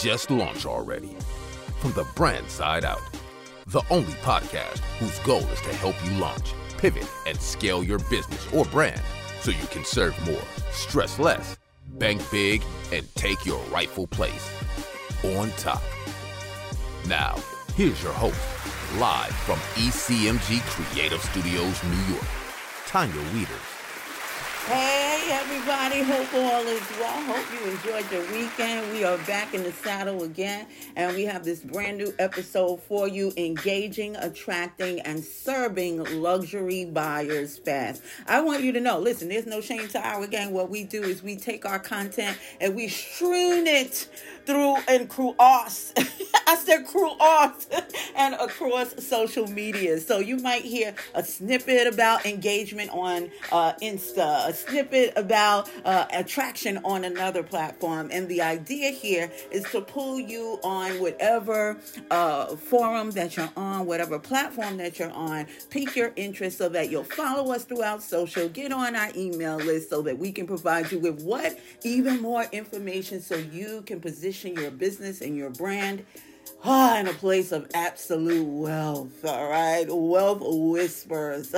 just launch already. From the brand side out, the only podcast whose goal is to help you launch, pivot, and scale your business or brand so you can serve more, stress less, bank big, and take your rightful place on top. Now, here's your host, live from ECMG Creative Studios, New York, Tanya Wieters. Hey everybody, hope all is well. Hope you enjoyed your weekend. We are back in the saddle again, and we have this brand new episode for you engaging, attracting, and serving luxury buyers fast. I want you to know listen, there's no shame to our game. What we do is we take our content and we stream it through and cross. I said cross and across social media. So you might hear a snippet about engagement on uh, Insta, a snippet about uh, attraction on another platform. And the idea here is to pull you on whatever uh, forum that you're on, whatever platform that you're on, pique your interest so that you'll follow us throughout social, get on our email list so that we can provide you with what? Even more information so you can position your business and your brand ah, in a place of absolute wealth. All right, wealth whispers.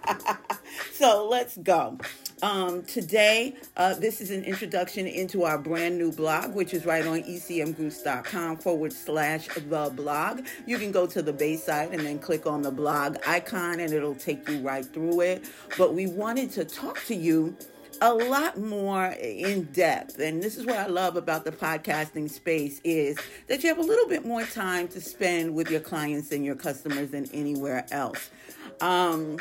so let's go. Um, today, uh, this is an introduction into our brand new blog, which is right on ecmgroups.com forward slash the blog. You can go to the base site and then click on the blog icon, and it'll take you right through it. But we wanted to talk to you a lot more in depth and this is what i love about the podcasting space is that you have a little bit more time to spend with your clients and your customers than anywhere else um,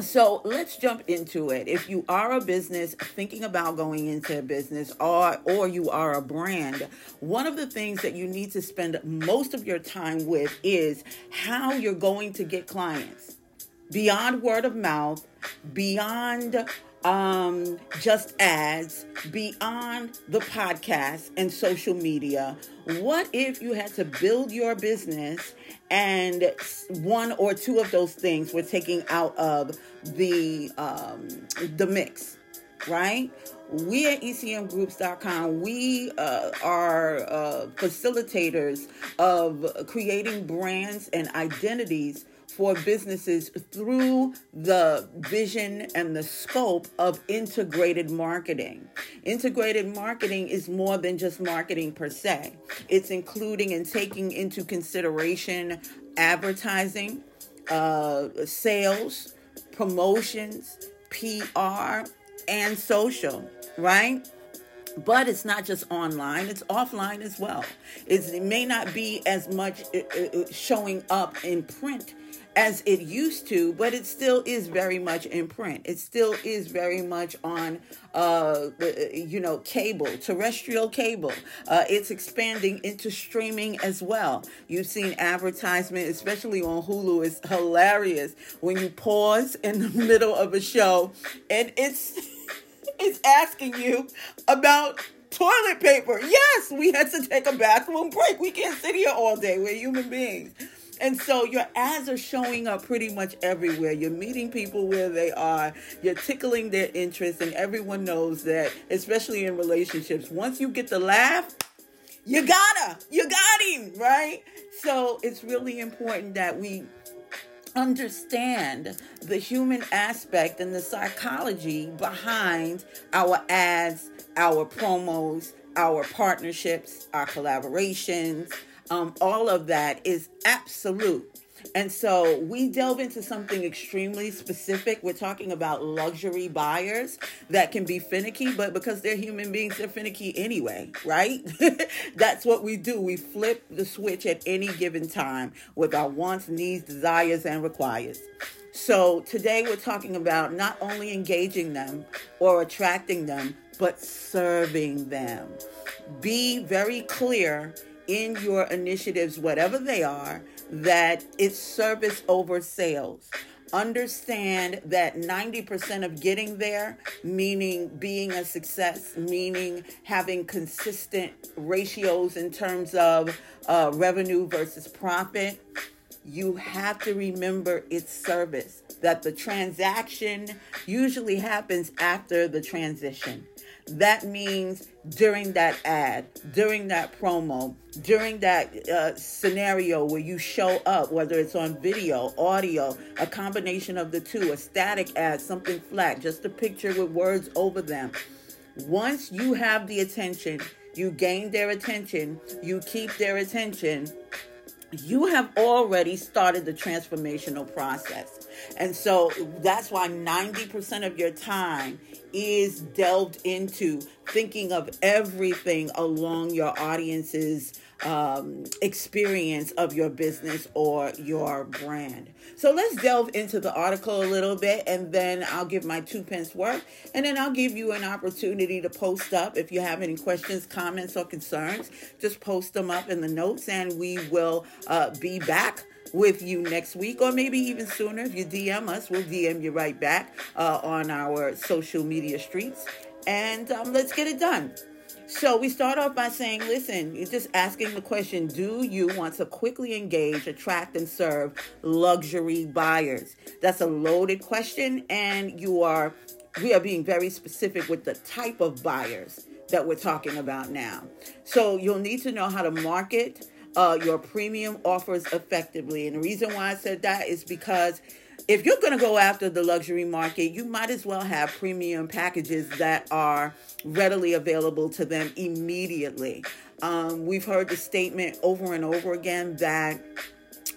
so let's jump into it. If you are a business thinking about going into a business or or you are a brand, one of the things that you need to spend most of your time with is how you're going to get clients. Beyond word of mouth, beyond um, just ads, beyond the podcast and social media. What if you had to build your business and one or two of those things were taking out of the um, the mix, right? We at ECMGroups.com, we uh, are uh, facilitators of creating brands and identities for businesses through the vision and the scope of integrated marketing. Integrated marketing is more than just marketing per se, it's including and taking into consideration advertising, uh, sales, promotions, PR, and social, right? but it's not just online it's offline as well it's, it may not be as much uh, uh, showing up in print as it used to, but it still is very much in print. It still is very much on, uh, you know, cable, terrestrial cable. Uh, it's expanding into streaming as well. You've seen advertisement, especially on Hulu. It's hilarious when you pause in the middle of a show and it's it's asking you about toilet paper. Yes, we had to take a bathroom break. We can't sit here all day. We're human beings. And so your ads are showing up pretty much everywhere. You're meeting people where they are, you're tickling their interest, and everyone knows that, especially in relationships, once you get the laugh, you gotta, you got him, right? So it's really important that we understand the human aspect and the psychology behind our ads, our promos, our partnerships, our collaborations um, all of that is absolute. And so we delve into something extremely specific. We're talking about luxury buyers that can be finicky, but because they're human beings, they're finicky anyway, right? That's what we do. We flip the switch at any given time with our wants, needs, desires, and requires. So today we're talking about not only engaging them or attracting them, but serving them. Be very clear in your initiatives, whatever they are, that it's service over sales. Understand that 90% of getting there, meaning being a success, meaning having consistent ratios in terms of uh, revenue versus profit, you have to remember it's service. That the transaction usually happens after the transition That means during that ad, during that promo, during that uh, scenario where you show up, whether it's on video, audio, a combination of the two, a static ad, something flat, just a picture with words over them. Once you have the attention, you gain their attention, you keep their attention, you have already started the transformational process. And so that's why 90% of your time is delved into thinking of everything along your audience's um, experience of your business or your brand. So let's delve into the article a little bit and then I'll give my two pence worth and then I'll give you an opportunity to post up. If you have any questions, comments, or concerns, just post them up in the notes and we will uh, be back with you next week or maybe even sooner. If you DM us, we'll DM you right back uh, on our social media streets. And um, let's get it done. So we start off by saying, listen, you're just asking the question Do you want to quickly engage, attract, and serve luxury buyers? That's a loaded question, and you are we are being very specific with the type of buyers that we're talking about now. So you'll need to know how to market uh, your premium offers effectively. And the reason why I said that is because if you're going to go after the luxury market, you might as well have premium packages that are readily available to them immediately. Um, we've heard the statement over and over again that,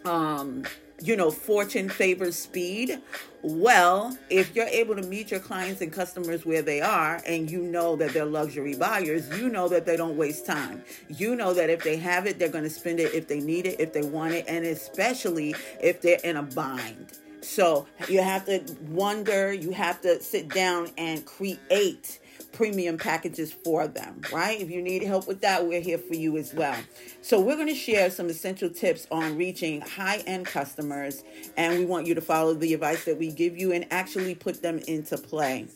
um, you know, fortune favors speed. Well, if you're able to meet your clients and customers where they are, and you know that they're luxury buyers, you know that they don't waste time. You know that if they have it, they're going to spend it if they need it, if they want it, and especially if they're in a bind. So you have to wonder, you have to sit down and create premium packages for them, right? If you need help with that, we're here for you as well. So, we're going to share some essential tips on reaching high end customers, and we want you to follow the advice that we give you and actually put them into play.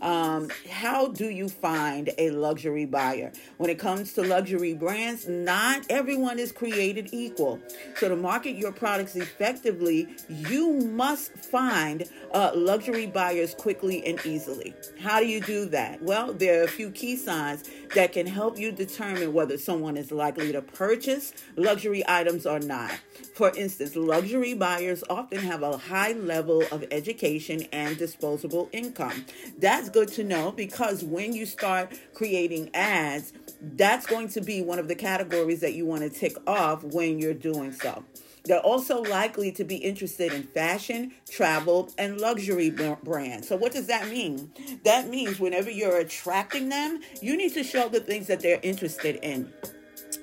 Um, how do you find a luxury buyer? When it comes to luxury brands, not everyone is created equal. So, to market your products effectively, you must find uh, luxury buyers quickly and easily. How do you do that? Well, there are a few key signs that can help you determine whether someone is likely to purchase luxury items or not. For instance, luxury buyers often have a high level of education and disposable income. That's good to know because when you start creating ads, that's going to be one of the categories that you want to tick off when you're doing so. They're also likely to be interested in fashion, travel, and luxury brands. So, what does that mean? That means whenever you're attracting them, you need to show the things that they're interested in.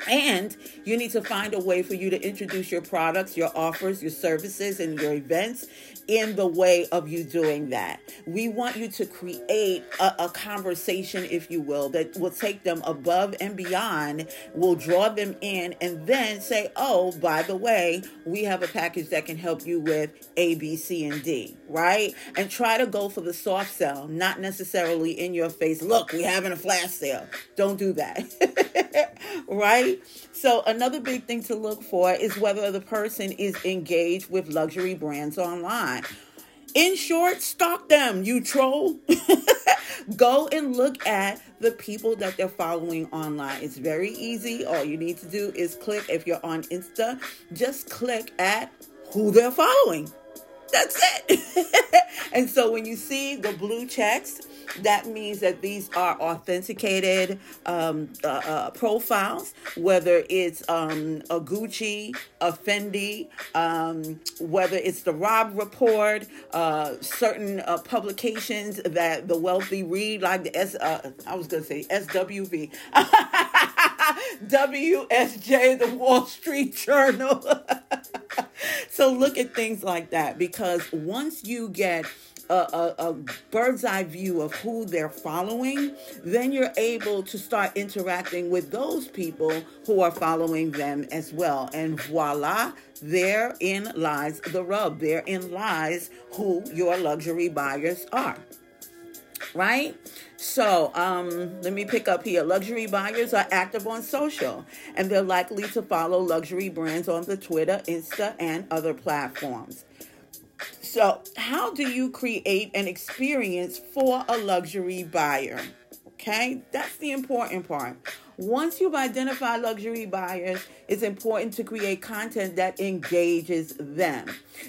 And you need to find a way for you to introduce your products, your offers, your services, and your events in the way of you doing that. We want you to create a, a, conversation, if you will, that will take them above and beyond, will draw them in, and then say, oh, by the way, we have a package that can help you with A, B, C, and D, right? And try to go for the soft sell, not necessarily in your face. Look, we're having a flash sale. Don't do that, right? So, another big thing to look for is whether the person is engaged with luxury brands online. In short, stalk them, you troll. Go and look at the people that they're following online. It's very easy. All you need to do is click, if you're on Insta, just click at who they're following. That's it. and so when you see the blue checks, that means that these are authenticated um, uh, uh, profiles, whether it's um, a Gucci, a Fendi, um, whether it's the Robb Report, uh, certain uh, publications that the wealthy read, like the S. Uh, I was going to say SWV. WSJ, the Wall Street Journal. so look at things like that because once you get a, a, a, bird's eye view of who they're following, then you're able to start interacting with those people who are following them as well. And voila, therein lies the rub. Therein lies who your luxury buyers are. Right? So, um, let me pick up here. Luxury buyers are active on social and they're likely to follow luxury brands on the Twitter, Insta, and other platforms. So, how do you create an experience for a luxury buyer? Okay, that's the important part. Once you've identified luxury buyers, it's important to create content that engages them.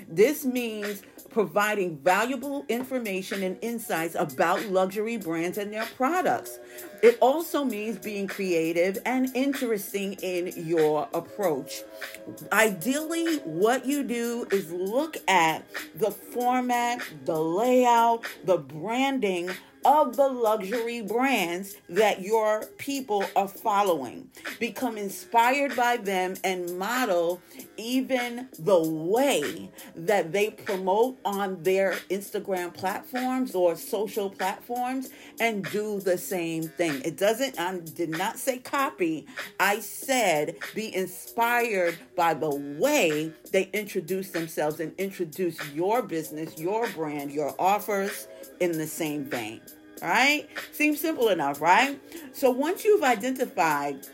This means providing valuable information and insights about luxury brands and their products. It also means being creative and interesting in your approach. Ideally, what you do is look at the format, the layout, the branding of the luxury brands that your people are following. Become inspired by them and model even the way that they promote on their Instagram platforms or social platforms and do the same thing. It doesn't, I did not say copy. I said be inspired by the way they introduce themselves and introduce your business, your brand, your offers in the same vein right? Seems simple enough, right? So once you've identified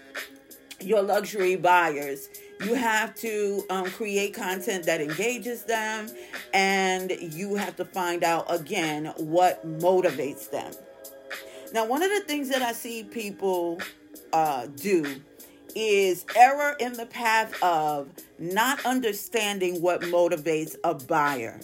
your luxury buyers, you have to um, create content that engages them and you have to find out again what motivates them. Now, one of the things that I see people uh, do is error in the path of not understanding what motivates a buyer.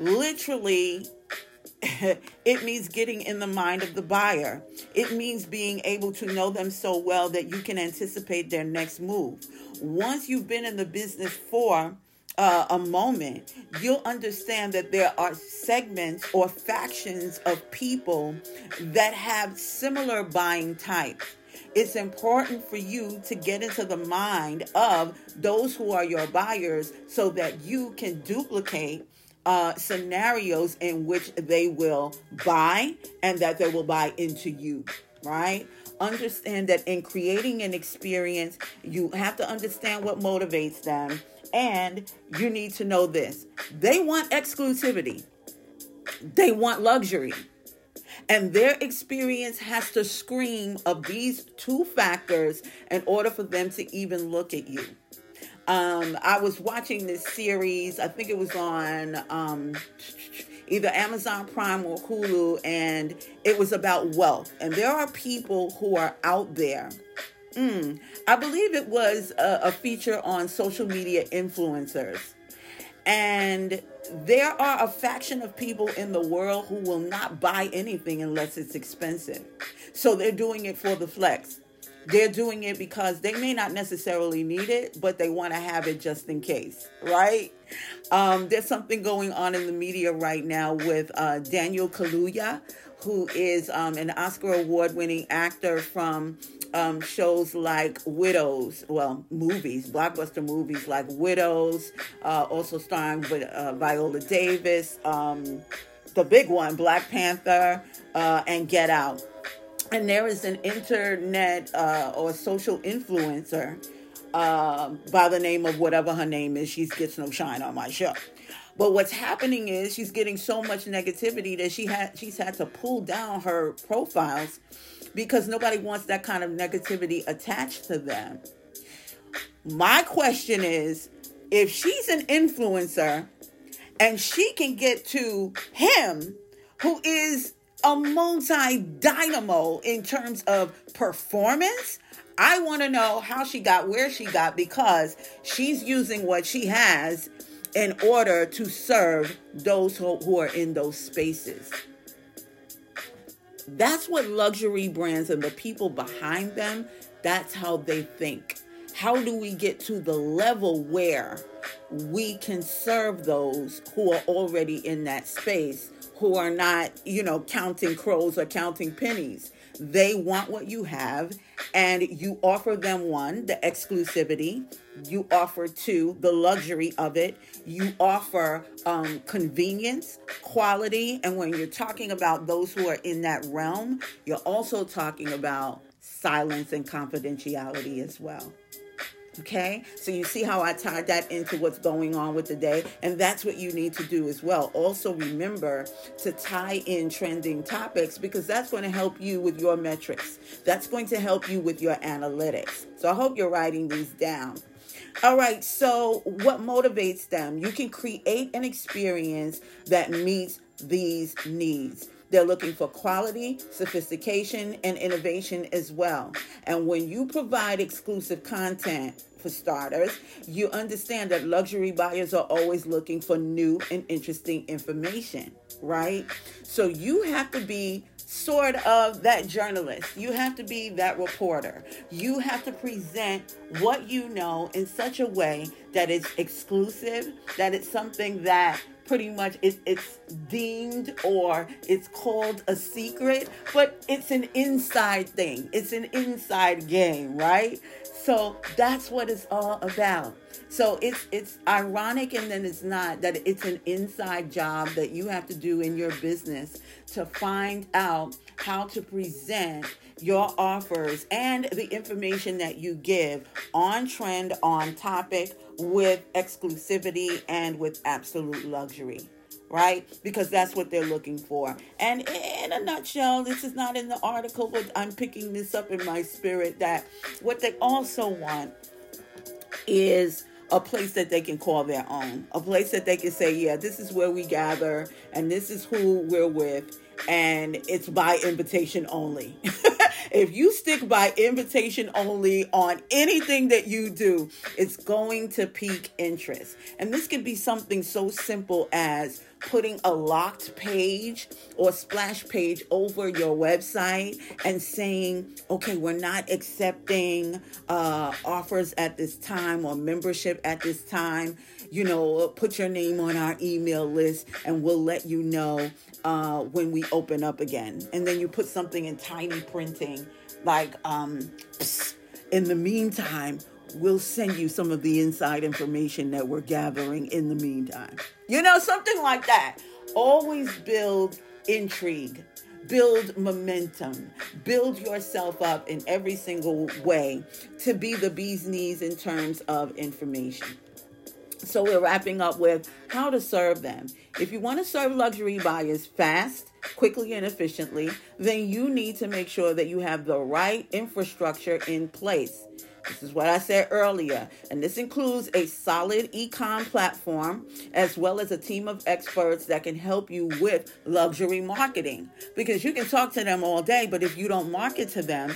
Literally, it means getting in the mind of the buyer. It means being able to know them so well that you can anticipate their next move. Once you've been in the business for uh, a moment, you'll understand that there are segments or factions of people that have similar buying types. It's important for you to get into the mind of those who are your buyers so that you can duplicate uh, scenarios in which they will buy and that they will buy into you, right? Understand that in creating an experience, you have to understand what motivates them, and you need to know this they want exclusivity, they want luxury. And their experience has to scream of these two factors in order for them to even look at you. Um, I was watching this series, I think it was on um, either Amazon Prime or Hulu, and it was about wealth. And there are people who are out there. Mm, I believe it was a, a feature on social media influencers. And there are a faction of people in the world who will not buy anything unless it's expensive. So they're doing it for the flex. They're doing it because they may not necessarily need it, but they want to have it just in case, right? Um, there's something going on in the media right now with uh, Daniel Kaluuya, who is um, an Oscar award winning actor from um, shows like Widows, well, movies, blockbuster movies like Widows, uh, also starring uh, Viola Davis, um, the big one, Black Panther, uh, and Get Out and there is an internet uh, or social influencer uh, by the name of whatever her name is. She gets no shine on my show. But what's happening is she's getting so much negativity that she had she's had to pull down her profiles because nobody wants that kind of negativity attached to them. My question is if she's an influencer and she can get to him who is a multi dynamo in terms of performance. I want to know how she got where she got because she's using what she has in order to serve those who, who are in those spaces. That's what luxury brands and the people behind them, that's how they think. How do we get to the level where we can serve those who are already in that space who are not, you know, counting crows or counting pennies. They want what you have, and you offer them one, the exclusivity. You offer two, the luxury of it. You offer um, convenience, quality. And when you're talking about those who are in that realm, you're also talking about silence and confidentiality as well. Okay, so you see how I tied that into what's going on with the day, and that's what you need to do as well. Also, remember to tie in trending topics because that's going to help you with your metrics, that's going to help you with your analytics. So, I hope you're writing these down. All right, so what motivates them? You can create an experience that meets these needs. They're looking for quality, sophistication, and innovation as well. And when you provide exclusive content, for starters, you understand that luxury buyers are always looking for new and interesting information, right? So you have to be sort of that journalist. You have to be that reporter. You have to present what you know in such a way that it's exclusive, that it's something that pretty much it's, it's deemed or it's called a secret, but it's an inside thing. It's an inside game, right? So that's what it's all about. So it's it's ironic and then it's not that it's an inside job that you have to do in your business to find out how to present your offers and the information that you give on trend, on topic, with exclusivity and with absolute luxury right? Because that's what they're looking for. And in a nutshell, this is not in the article, but I'm picking this up in my spirit that what they also want is a place that they can call their own, a place that they can say, yeah, this is where we gather and this is who we're with, and it's by invitation only. if you stick by invitation only on anything that you do, it's going to pique interest. And this could be something so simple as putting a locked page or splash page over your website and saying, okay, we're not accepting uh, offers at this time or membership at this time. You know, put your name on our email list and we'll let you know uh, when we open up again. And then you put something in tiny printing like, um, in the meantime, we'll send you some of the inside information that we're gathering in the meantime. You know, something like that. Always build intrigue, build momentum, build yourself up in every single way to be the bee's knees in terms of information. So we're wrapping up with how to serve them. If you want to serve luxury buyers fast, quickly, and efficiently, then you need to make sure that you have the right infrastructure in place. This is what I said earlier. And this includes a solid e-com platform as well as a team of experts that can help you with luxury marketing. Because you can talk to them all day, but if you don't market to them,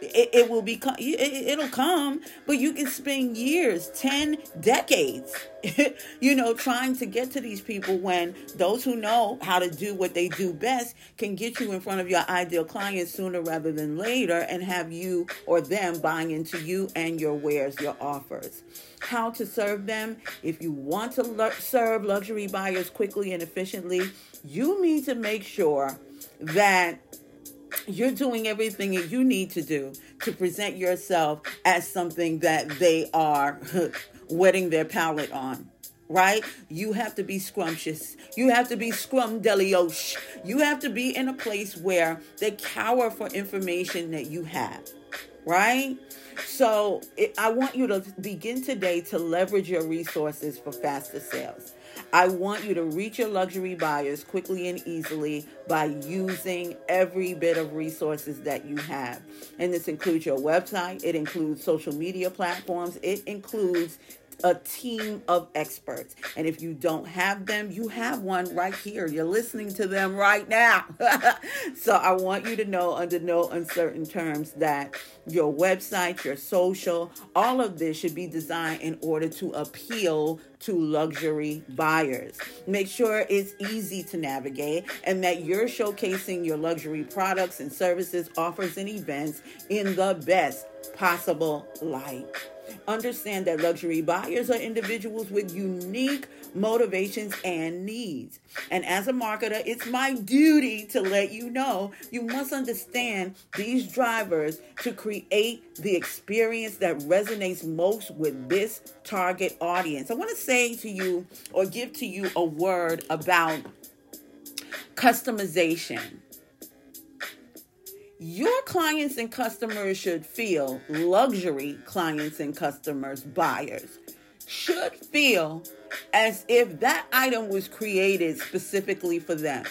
it, it will become it, it'll come but you can spend years 10 decades you know trying to get to these people when those who know how to do what they do best can get you in front of your ideal client sooner rather than later and have you or them buying into you and your wares your offers. How to serve them. If you want to serve luxury buyers quickly and efficiently you need to make sure that you're doing everything that you need to do to present yourself as something that they are wetting their palate on right? You have to be scrumptious. You have to be scrumdeliosh. You have to be in a place where they cower for information that you have, right? So it, I want you to begin today to leverage your resources for faster sales. I want you to reach your luxury buyers quickly and easily by using every bit of resources that you have. And this includes your website, it includes social media platforms, it includes a team of experts. And if you don't have them, you have one right here. You're listening to them right now. so I want you to know, under no uncertain terms, that your website, your social, all of this should be designed in order to appeal to luxury buyers. Make sure it's easy to navigate and that you're showcasing your luxury products and services, offers, and events in the best possible light. Understand that luxury buyers are individuals with unique motivations and needs. And as a marketer, it's my duty to let you know you must understand these drivers to create the experience that resonates most with this target audience. I want to say to you or give to you a word about customization your clients and customers should feel luxury clients and customers, buyers should feel as if that item was created specifically for them,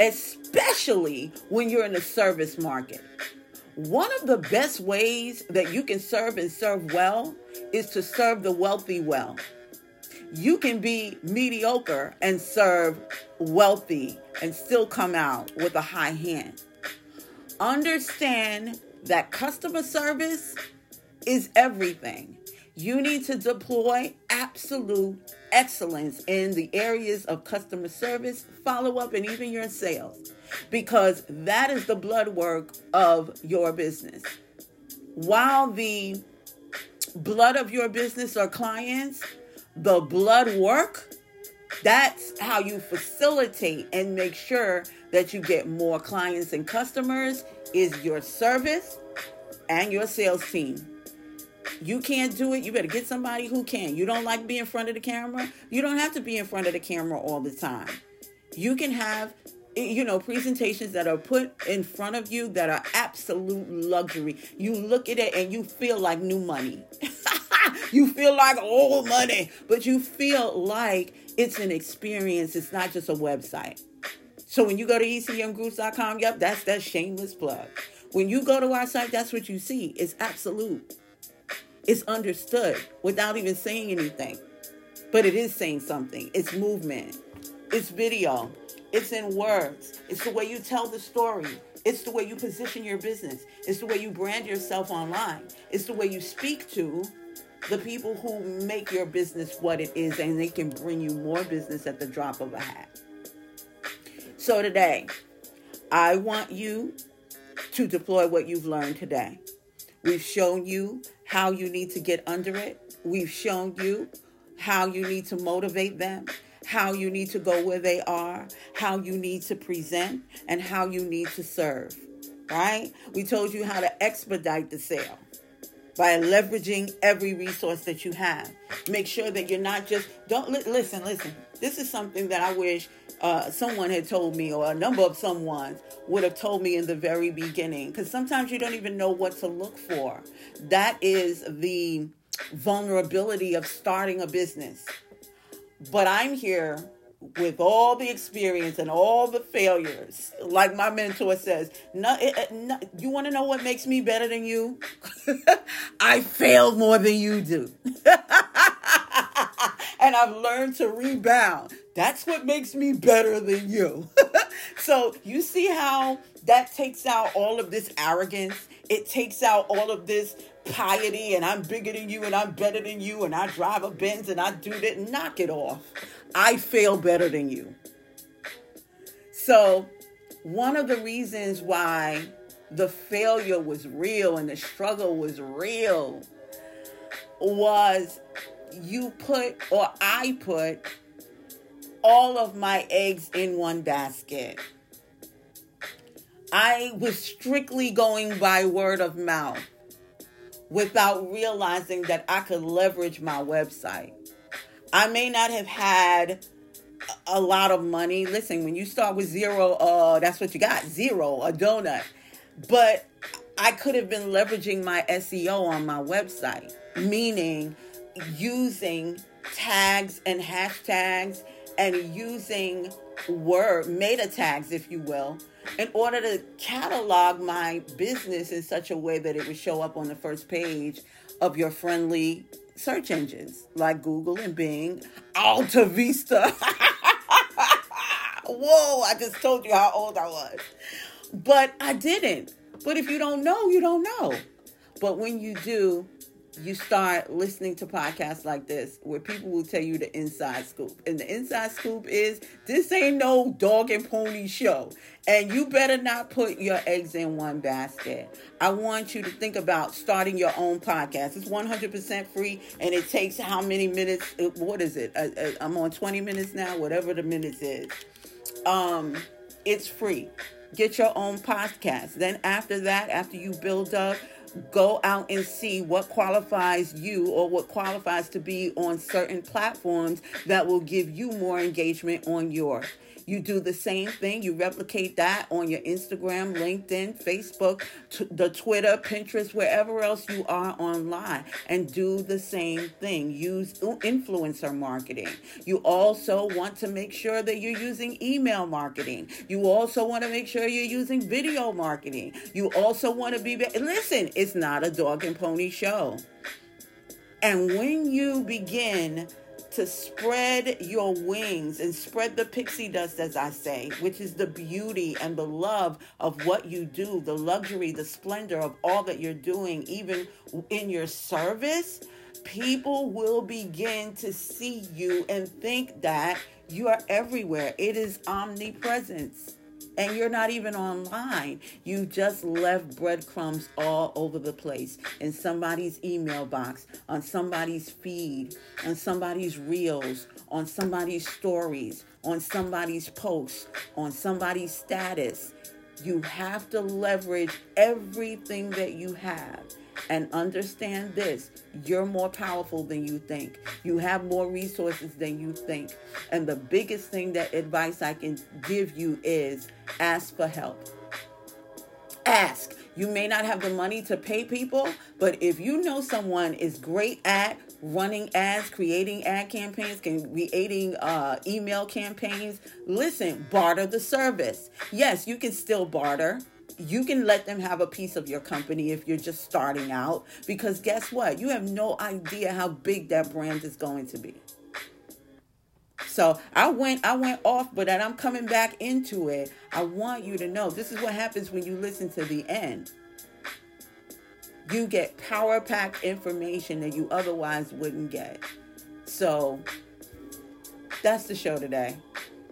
especially when you're in the service market. One of the best ways that you can serve and serve well is to serve the wealthy well. you can be mediocre and serve wealthy and still come out with a high hand. Understand that customer service is everything. You need to deploy absolute excellence in the areas of customer service, follow up, and even your sales because that is the blood work of your business. While the blood of your business are clients, the blood work, that's how you facilitate and make sure that you get more clients and customers is your service and your sales team. You can't do it. You better get somebody who can. You don't like being in front of the camera. You don't have to be in front of the camera all the time. You can have you know presentations that are put in front of you that are absolute luxury you look at it and you feel like new money you feel like old money but you feel like it's an experience. It's not just a website. So when you go to ecmgroups.com yep that's that shameless plug. When you go to our site that's what you see. It's absolute. It's understood without even saying anything. But it is saying something. It's movement. It's video. It's in words. It's the way you tell the story. It's the way you position your business. It's the way you brand yourself online. It's the way you speak to the people who make your business what it is, and they can bring you more business at the drop of a hat. So, today, I want you to deploy what you've learned today. We've shown you how you need to get under it, we've shown you how you need to motivate them how you need to go where they are, how you need to present, and how you need to serve. Right? We told you how to expedite the sale by leveraging every resource that you have. Make sure that you're not just don't li- listen. Listen, this is something that I wish uh, someone had told me, or a number of someone's would have told me in the very beginning. Because sometimes you don't even know what to look for. That is the vulnerability of starting a business. But I'm here with all the experience and all the failures. Like my mentor says, no, it, no, you want to know what makes me better than you? I failed more than you do. and I've learned to rebound. That's what makes me better than you. so you see how that takes out all of this arrogance. It takes out all of this piety and I'm bigger than you and I'm better than you and I drive a Benz and I do that. Knock it off. I fail better than you. So, one of the reasons why the failure was real and the struggle was real was you put, or I put, all of my eggs in one basket. I was strictly going by word of mouth without realizing that I could leverage my website. I may not have had a lot of money. Listen, when you start with zero, uh, that's what you got zero, a donut. But I could have been leveraging my SEO on my website, meaning using tags and hashtags and using word meta tags, if you will, in order to catalog my business in such a way that it would show up on the first page of your friendly search engines like Google and Bing, Alta Vista. Whoa, I just told you how old I was. But I didn't. But if you don't know, you don't know. But when you do, you start listening to podcasts like this where people will tell you the inside scoop. And the inside scoop is this ain't no dog and pony show. And you better not put your eggs in one basket. I want you to think about starting your own podcast. It's 100% free and it takes how many minutes? What is it? I'm on 20 minutes now, whatever the minutes is. Um, it's free. Get your own podcast. Then after that, after you build up, go out and see what qualifies you or what qualifies to be on certain platforms that will give you more engagement on yours. You do the same thing. You replicate that on your Instagram, LinkedIn, Facebook, t- the Twitter, Pinterest, wherever else you are online, and do the same thing. Use uh, influencer marketing. You also want to make sure that you're using email marketing. You also want to make sure you're using video marketing. You also want to be, listen, it's not a dog and pony show. And when you begin to spread your wings and spread the pixie dust, as I say, which is the beauty and the love of what you do, the luxury, the splendor of all that you're doing, even in your service, people will begin to see you and think that you are everywhere. It is omnipresence and you're not even online. You just left breadcrumbs all over the place in somebody's email box, on somebody's feed, on somebody's reels, on somebody's stories, on somebody's posts, on somebody's status. You have to leverage everything that you have and understand this you're more powerful than you think. You have more resources than you think. And the biggest thing that advice I can give you is ask for help. Ask. You may not have the money to pay people, but if you know someone is great at running ads, creating ad campaigns, creating uh, email campaigns, listen, barter the service. Yes, you can still barter you can let them have a piece of your company if you're just starting out because guess what? You have no idea how big that brand is going to be. So I went I went off, but then I'm coming back into it. I want you to know this is what happens when you listen to the end. You get power packed information that you otherwise wouldn't get. So that's the show today.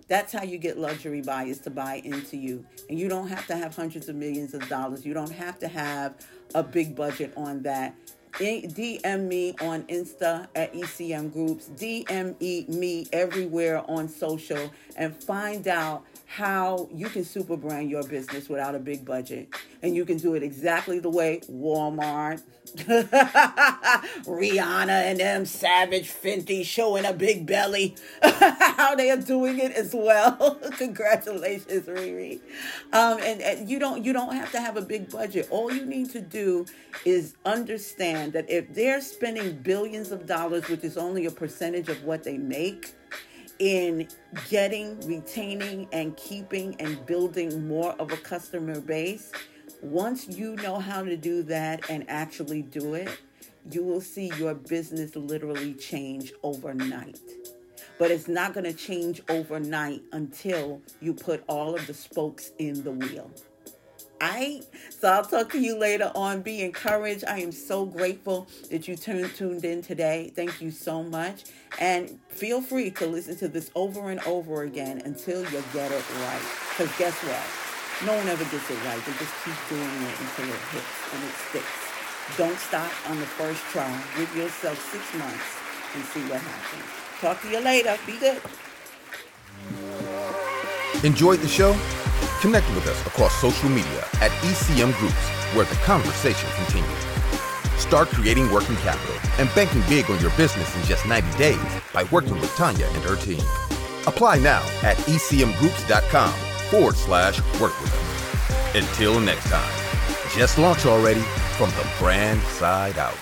That's how you get luxury buyers to buy into you. And you don't have to have hundreds of millions of dollars. You don't have to have a big budget on that. DM me on Insta at ECM Groups. DM me everywhere on social and find out how you can super brand your business without a big budget. And you can do it exactly the way Walmart, Rihanna, and them Savage Fenty showing a big belly, how they are doing it as well. Congratulations, Riri. Um, and, and you don't you don't have to have a big budget. All you need to do is understand that if they're spending billions of dollars, which is only a percentage of what they make in getting, retaining, and keeping and building more of a customer base, once you know how to do that and actually do it, you will see your business literally change overnight. But it's not going to change overnight until you put all of the spokes in the wheel. I so I'll talk to you later on. Be encouraged. I am so grateful that you tuned tuned in today. Thank you so much. And feel free to listen to this over and over again until you get it right. Because guess what? No one ever gets it right. They just keep doing it until it hits and it sticks. Don't stop on the first try. Give yourself six months and see what happens. Talk to you later. Be good. Enjoyed the show? Connect with us across social media at ECM Groups, where the conversation continues. Start creating working capital and banking big on your business in just 90 days by working with Tanya and her team. Apply now at ecmgroups.com forward slash work with us. Until next time, just launch already from the brand side out.